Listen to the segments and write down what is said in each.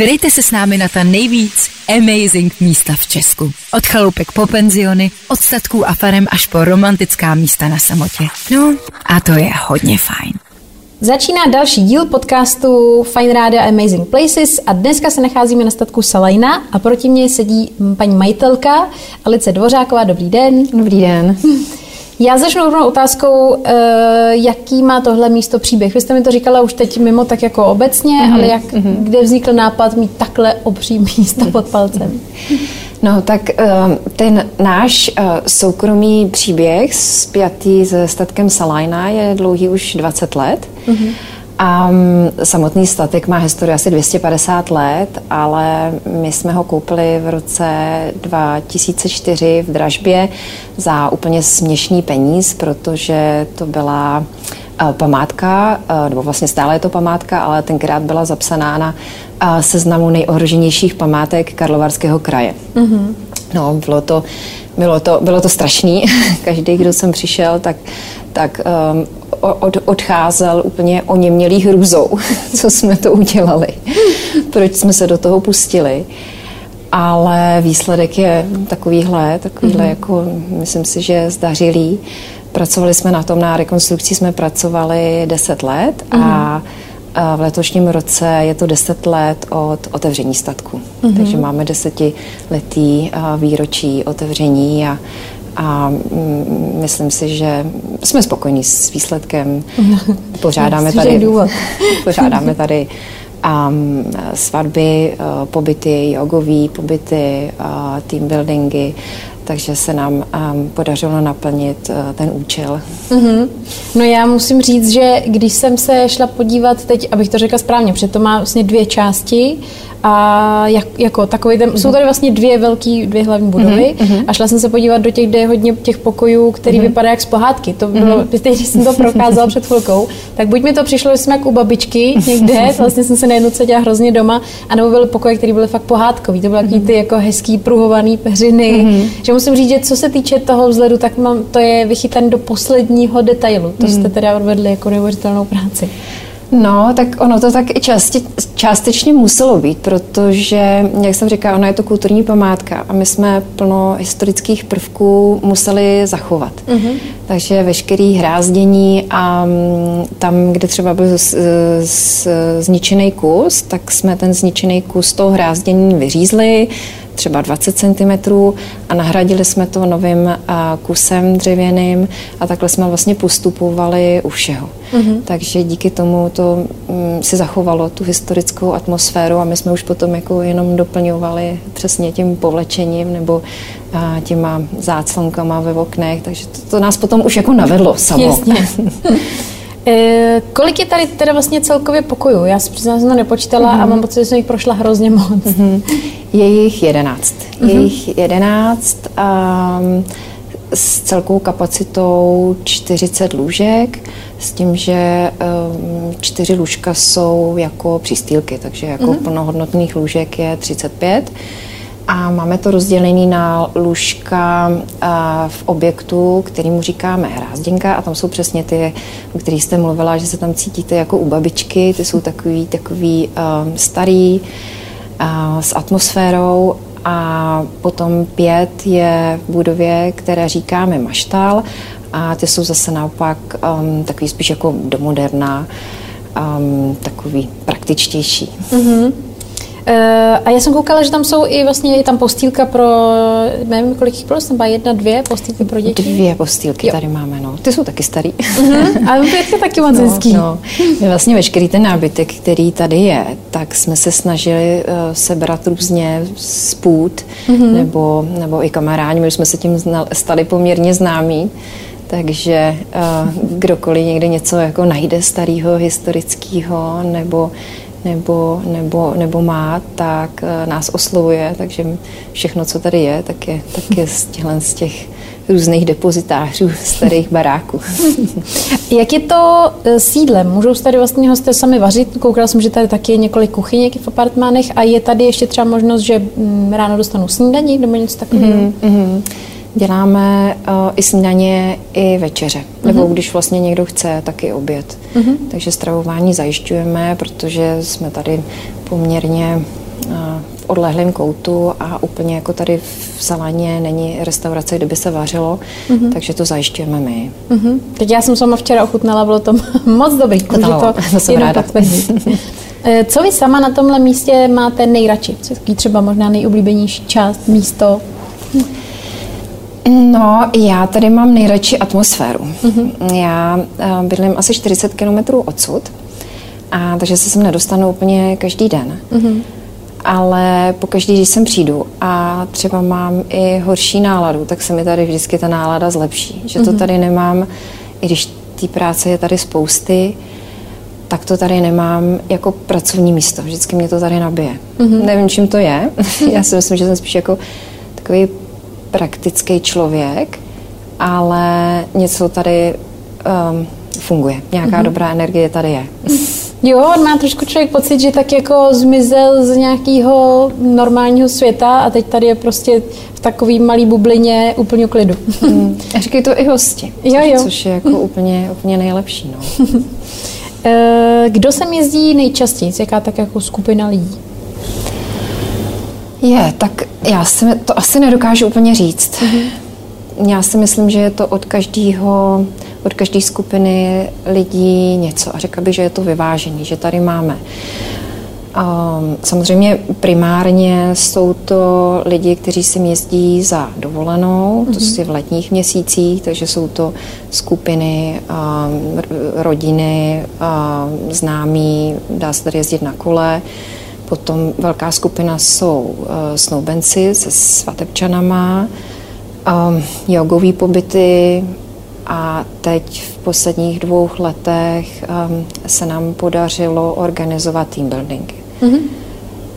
Vydejte se s námi na ta nejvíc amazing místa v Česku. Od chaloupek po penziony, od statků a farem až po romantická místa na samotě. No a to je hodně fajn. Začíná další díl podcastu Fine Radio Amazing Places a dneska se nacházíme na statku Salajna a proti mně sedí paní majitelka Alice Dvořáková. Dobrý den. Dobrý den. Já začnu rovnou otázkou, eh, jaký má tohle místo příběh. Vy jste mi to říkala už teď mimo tak jako obecně, mm-hmm. ale jak, mm-hmm. kde vznikl nápad mít takhle obří místo pod palcem? No tak eh, ten náš eh, soukromý příběh spjatý se statkem Salajna je dlouhý už 20 let. Mm-hmm. A mm, samotný statek má historii asi 250 let, ale my jsme ho koupili v roce 2004 v dražbě za úplně směšný peníz, protože to byla eh, památka, eh, nebo vlastně stále je to památka, ale tenkrát byla zapsaná na eh, seznamu nejohroženějších památek Karlovarského kraje. Mm-hmm. No, bylo to, bylo to, bylo to strašný. Každý, kdo sem přišel, tak, tak um, od, odcházel úplně o němělých hrůzou, co jsme to udělali, proč jsme se do toho pustili. Ale výsledek je takovýhle, takovýhle mm-hmm. jako, myslím si, že zdařilý. Pracovali jsme na tom, na rekonstrukci jsme pracovali 10 let mm-hmm. A v letošním roce je to 10 let od otevření statku. Mm-hmm. Takže máme desetiletý výročí otevření a a mm, myslím si, že jsme spokojení s výsledkem. Pořádáme tady, pořádáme tady um, svatby, uh, pobyty, jogový pobyty, uh, team buildingy, takže se nám um, podařilo naplnit uh, ten účel. Mm-hmm. No já musím říct, že když jsem se šla podívat teď, abych to řekla správně, protože to má vlastně dvě části, a jak, jako takový ten, mm-hmm. jsou tady vlastně dvě velké, dvě hlavní budovy mm-hmm. a šla jsem se podívat do těch, kde je hodně těch pokojů, který mm-hmm. vypadá jak z pohádky. To bylo, mm-hmm. teď, když jsem to prokázala před chvilkou, tak buď mi to přišlo, že jsme jak u babičky někde, vlastně jsem se najednou cítila hrozně doma, anebo byly pokoje, které byly fakt pohádkový. To byly mm-hmm. ty jako hezký pruhovaný peřiny. Mm-hmm. Že musím říct, že co se týče toho vzhledu, tak mám, to je vychytané do posledního detailu. To jste teda odvedli jako neuvěřitelnou práci. No, tak ono to tak i části, částečně muselo být, protože, jak jsem říkala, ona je to kulturní památka a my jsme plno historických prvků museli zachovat. Mm-hmm. Takže veškerý hrázdění a mm, tam, kde třeba byl z, z, zničený kus, tak jsme ten zničený kus toho hrázdění vyřízli, třeba 20 cm a nahradili jsme to novým kusem dřevěným a takhle jsme vlastně postupovali u všeho. Mm-hmm. Takže díky tomu to mm, si zachovalo tu historickou atmosféru a my jsme už potom jako jenom doplňovali přesně tím povlečením nebo těma záclonkama ve oknech, takže to, to nás potom už jako navedlo samo. Jasně. E, kolik je tady teda vlastně celkově pokojů? Já si přiznám, že jsem to nepočítala mm-hmm. a mám pocit, že jsem jich prošla hrozně moc. Mm-hmm. Je jich jedenáct. Mm-hmm. Je jich jedenáct um, s celkou kapacitou 40 lůžek, s tím, že um, čtyři lůžka jsou jako přístýlky, takže jako mm-hmm. plnohodnotných lůžek je 35 a máme to rozdělené na lůžka v objektu, kterýmu říkáme hrázděnka a tam jsou přesně ty, o kterých jste mluvila, že se tam cítíte jako u babičky, ty jsou takový, takový um, starý, s atmosférou a potom pět je v budově, které říkáme maštal a ty jsou zase naopak um, takový spíš jako domoderná, um, takový praktičtější. Mm-hmm. Uh, a já jsem koukala, že tam jsou i vlastně je tam postýlka pro, nevím, kolik jich bylo, tam jedna, dvě postýlky pro děti. Dvě postýlky jo. tady máme, no. Ty jsou taky starý. Uh-huh. A to je taky moc no, hezký. No. My vlastně veškerý ten nábytek, který tady je, tak jsme se snažili uh, sebrat různě z půd, uh-huh. nebo, nebo i kamarádi, my jsme se tím znali, stali poměrně známí. Takže uh, kdokoliv někde něco jako najde starého, historického, nebo nebo, nebo, nebo má, tak eh, nás oslovuje, takže všechno, co tady je, tak je, tak je z, těchhle, z těch různých depozitářů starých baráků. Jak je to eh, sídlem? Můžou tady vlastně hosté sami vařit? Koukala jsem, že tady taky je několik kuchyněk v apartmánech a je tady ještě třeba možnost, že mm, ráno dostanou snídaní nebo něco takového? Mm-hmm. Děláme uh, i snídaně, i večeře. Uh-huh. Nebo když vlastně někdo chce, tak i oběd. Uh-huh. Takže stravování zajišťujeme, protože jsme tady poměrně v odlehlém koutu a úplně jako tady v Saláně není restaurace, kde by se vařilo, mm-hmm. takže to zajišťujeme my. Mm-hmm. Tak já jsem sama včera ochutnala, bylo to moc dobrý. To, to, to jsem ráda. Eh, co vy sama na tomhle místě máte nejradši? Co je třeba možná nejoblíbenější část, místo? No, já tady mám nejradši atmosféru. Mm-hmm. Já uh, bydlím asi 40 kilometrů odsud, a takže se sem nedostanu úplně každý den. Mm-hmm. Ale pokaždý, když sem přijdu a třeba mám i horší náladu, tak se mi tady vždycky ta nálada zlepší. Že to mm-hmm. tady nemám, i když té práce je tady spousty, tak to tady nemám jako pracovní místo. Vždycky mě to tady nabije. Mm-hmm. Nevím, čím to je. Já si myslím, že jsem spíš jako takový praktický člověk, ale něco tady um, funguje. Nějaká mm-hmm. dobrá energie tady je. Jo, on má trošku člověk pocit, že tak jako zmizel z nějakého normálního světa a teď tady je prostě v takový malý bublině úplně klidu. Mm. A říkají to i hosti, jo, jo. což je jako úplně, úplně nejlepší. No. Eh, kdo sem jezdí nejčastěji? Jaká tak jako skupina lidí? Je, tak já si to asi nedokážu úplně říct. Mm-hmm. Já si myslím, že je to od každého, od každé skupiny lidí něco. A řekla bych, že je to vyvážený, že tady máme Um, samozřejmě primárně jsou to lidi, kteří si jezdí za dovolenou, mm-hmm. to mhm. si v letních měsících, takže jsou to skupiny, um, rodiny, um, známí, dá se tady jezdit na kole. Potom velká skupina jsou uh, snoubenci se svatebčanama, um, jogový pobyty, a teď v posledních dvou letech um, se nám podařilo organizovat team building. Mm-hmm.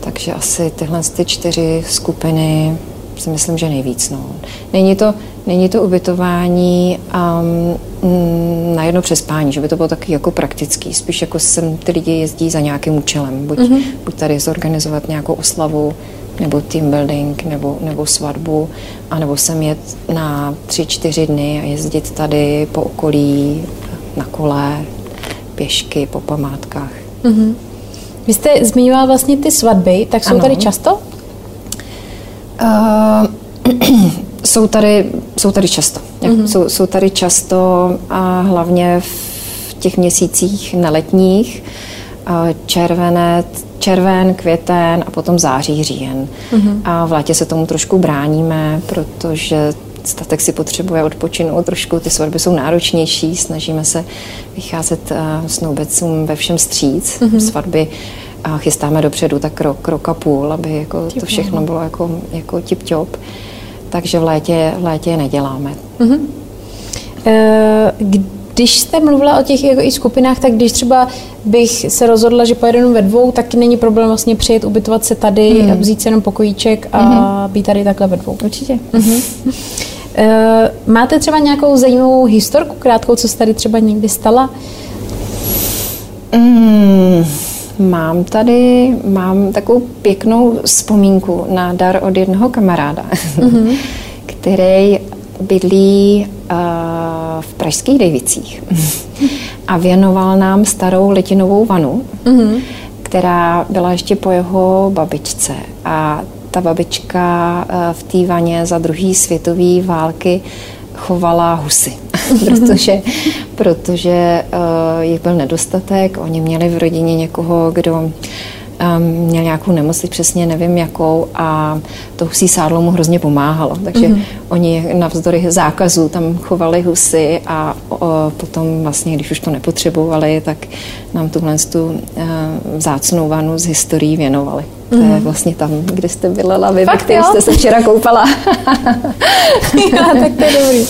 Takže asi tyhle ty čtyři skupiny si myslím, že nejvíc. No. Není, to, není to ubytování um, na jedno přespání, že by to bylo taky jako praktický. Spíš jako sem ty lidi jezdí za nějakým účelem. Buď, mm-hmm. buď tady zorganizovat nějakou oslavu, nebo team building, nebo, nebo svatbu, anebo sem jet na tři, čtyři dny a jezdit tady po okolí na kole, pěšky, po památkách. Mm-hmm. Vy jste zmiňovala vlastně ty svatby, tak jsou ano. tady často? Uh, jsou, tady, jsou tady často. Mm-hmm. Jsou, jsou tady často a hlavně v těch měsících neletních. Červené, červen, květen a potom září, říjen. Mm-hmm. A v létě se tomu trošku bráníme, protože statek si potřebuje odpočinout trošku, ty svatby jsou náročnější, snažíme se vycházet uh, snoubecům ve všem stříc. Mm-hmm. Svatby a chystáme dopředu tak rok, rok a půl, aby jako to všechno bylo jako, jako tip-top. Takže v létě, v létě je neděláme. Mm-hmm. Když jste mluvila o těch jako i skupinách, tak když třeba bych se rozhodla, že pojedu ve dvou, tak není problém vlastně přijet, ubytovat se tady, mm. vzít si jenom pokojíček a mm-hmm. být tady takhle ve dvou. Určitě. Mm-hmm. máte třeba nějakou zajímavou historku krátkou, co se tady třeba někdy stala? Mm, mám tady, mám takovou pěknou vzpomínku na dar od jednoho kamaráda, mm-hmm. který bydlí uh, v pražských Dejvicích a věnoval nám starou letinovou vanu, mm-hmm. která byla ještě po jeho babičce. A ta babička uh, v té vaně za druhé světové války chovala husy, protože, protože uh, jich byl nedostatek. Oni měli v rodině někoho, kdo měl nějakou nemoc, přesně nevím jakou, a to husí sádlo mu hrozně pomáhalo. Takže mm-hmm. oni navzdory zákazu tam chovali husy a o, potom vlastně, když už to nepotřebovali, tak nám tuhle tu uh, vzácnou vanu z historií věnovali. To je mhm. vlastně tam, kde jste byla vy, ve které jste se včera koupala. já, tak to je dobrý.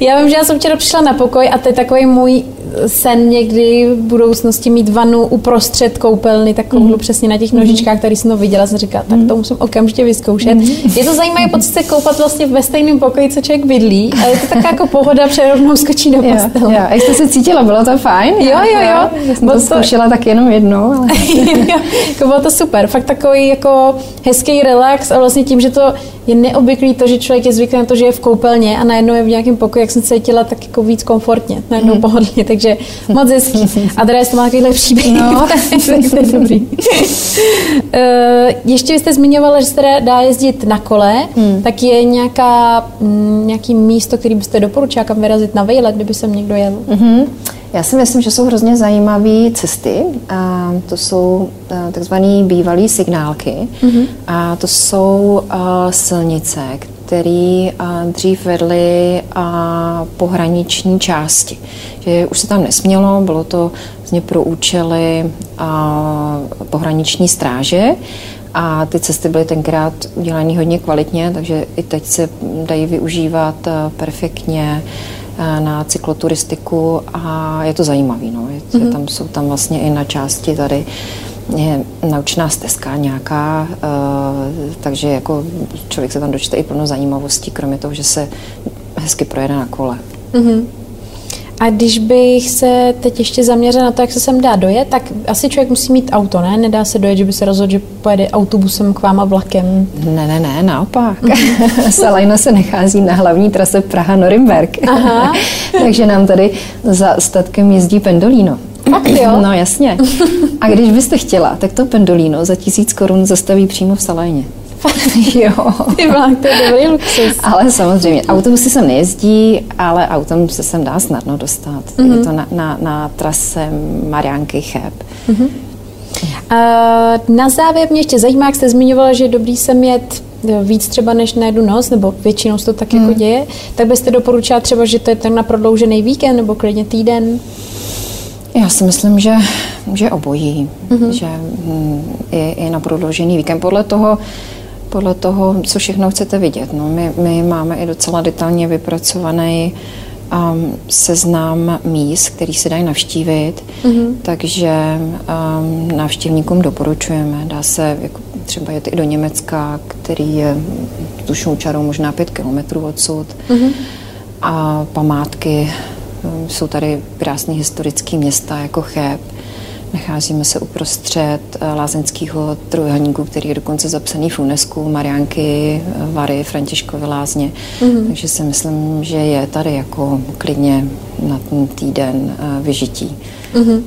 Já vím, že já jsem včera přišla na pokoj a to je takový můj sen někdy v budoucnosti mít vanu uprostřed koupelny, takovou mm. přesně na těch nožičkách, který jsem to viděla, jsem říkala, tak to mhm. musím okamžitě vyzkoušet. Mm. Je to zajímavé pocit se koupat vlastně ve stejném pokoji, co člověk bydlí a je to taková jako pohoda, přerovnou skočí do postele. Jo, Jak jste se cítila, bylo to fajn? Jo, jo, jo. Já jsem to zkoušela tak jenom jednou. Ale... jako bylo to super, fakt takový jako hezký relax a vlastně tím, že to je neobvyklý to, že člověk je zvyklý na to, že je v koupelně a najednou je v nějakém pokoji, jak jsem se cítila tak jako víc komfortně, najednou mm. pohodlně, takže moc hezký. A Dres to má takovýhle příběh. No. to je dobrý. uh, ještě jste zmiňovala, že se dá jezdit na kole, hmm. tak je nějaká, mm, nějaký místo, který byste doporučila, kam vyrazit na vejlet, kdyby sem někdo jel? Mm-hmm. Já si myslím, že jsou hrozně zajímavé cesty. A to jsou eh, takzvané bývalé signálky. Mm-hmm. A to jsou uh, silnice, které uh, dřív vedly uh, pohraniční části. Že už se tam nesmělo, bylo to vlastně pro účely uh, pohraniční stráže. A ty cesty byly tenkrát udělané hodně kvalitně, takže i teď se dají využívat perfektně na cykloturistiku a je to zajímavý. No. Je, mm-hmm. tam, jsou tam vlastně i na části tady je naučná stezka nějaká, uh, takže jako člověk se tam dočte i plno zajímavostí, kromě toho, že se hezky projede na kole. Mm-hmm. A když bych se teď ještě zaměřila na to, jak se sem dá dojet, tak asi člověk musí mít auto, ne? Nedá se dojet, že by se rozhodl, že pojede autobusem k vám a vlakem. Ne, ne, ne, naopak. Salajna se nachází na hlavní trase Praha-Norimberg. Takže nám tady za statkem jezdí Pendolino. Fakt jo? No jasně. A když byste chtěla, tak to Pendolino za tisíc korun zastaví přímo v Salajně. jo. Ty vlák, to je dobrý luxus. Ale samozřejmě, autobusy sem nejezdí, ale autem se sem dá snadno dostat. Mm-hmm. Je to na, na, na trase Mariánky Cheb. Mm-hmm. na závěr mě ještě zajímá, jak jste zmiňovala, že je dobrý sem jet víc třeba než na jednu noc, nebo většinou se to tak mm. jako děje, tak byste doporučila třeba, že to je ten na prodloužený víkend nebo klidně týden? Já si myslím, že, že obojí, mm-hmm. že i, i na prodloužený víkend. Podle toho, podle toho, co všechno chcete vidět. No, my, my máme i docela detailně vypracovaný um, seznam míst, který se dají navštívit, mm-hmm. takže um, návštěvníkům doporučujeme. Dá se jako třeba jet i do Německa, který je tušnou čarou možná pět kilometrů odsud. Mm-hmm. A památky, jsou tady krásné historické města jako Cheb, Nacházíme se uprostřed eh, lázeňského trojuhelníku, který je dokonce zapsaný v UNESCO, Mariánky, eh, Vary, Františkovy lázně. Mm-hmm. Takže si myslím, že je tady jako klidně na ten týden eh, vyžití. Mm-hmm.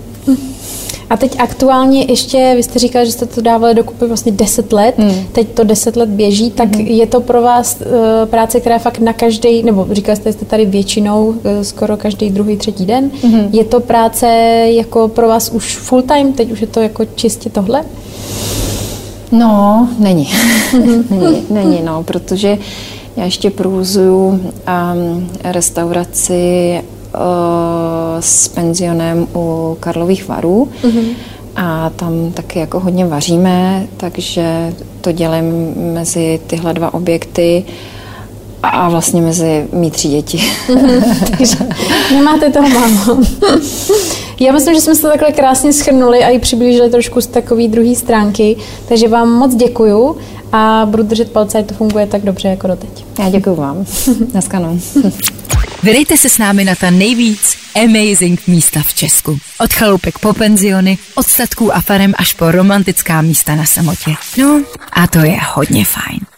A teď aktuálně ještě, vy jste říkali, že jste to dávali dokupy vlastně 10 let, hmm. teď to 10 let běží, tak hmm. je to pro vás uh, práce, která fakt na každý, nebo říkali jste, jste tady většinou uh, skoro každý druhý, třetí den. Hmm. Je to práce jako pro vás už full time, teď už je to jako čistě tohle? No, není. Mhm. není, není, no, protože já ještě provozuju um, restauraci s penzionem u Karlových varů. Mm-hmm. A tam taky jako hodně vaříme, takže to dělím mezi tyhle dva objekty a vlastně mezi mý tři děti. Mm-hmm. Nemáte toho málo. Já myslím, že jsme se to takhle krásně schrnuli a i přiblížili trošku z takové druhé stránky, takže vám moc děkuju a budu držet palce, ať to funguje tak dobře jako doteď. Já děkuji vám. Naskanou. Vydejte se s námi na ta nejvíc amazing místa v Česku. Od chaloupek po penziony, od statků a farem až po romantická místa na samotě. No a to je hodně fajn.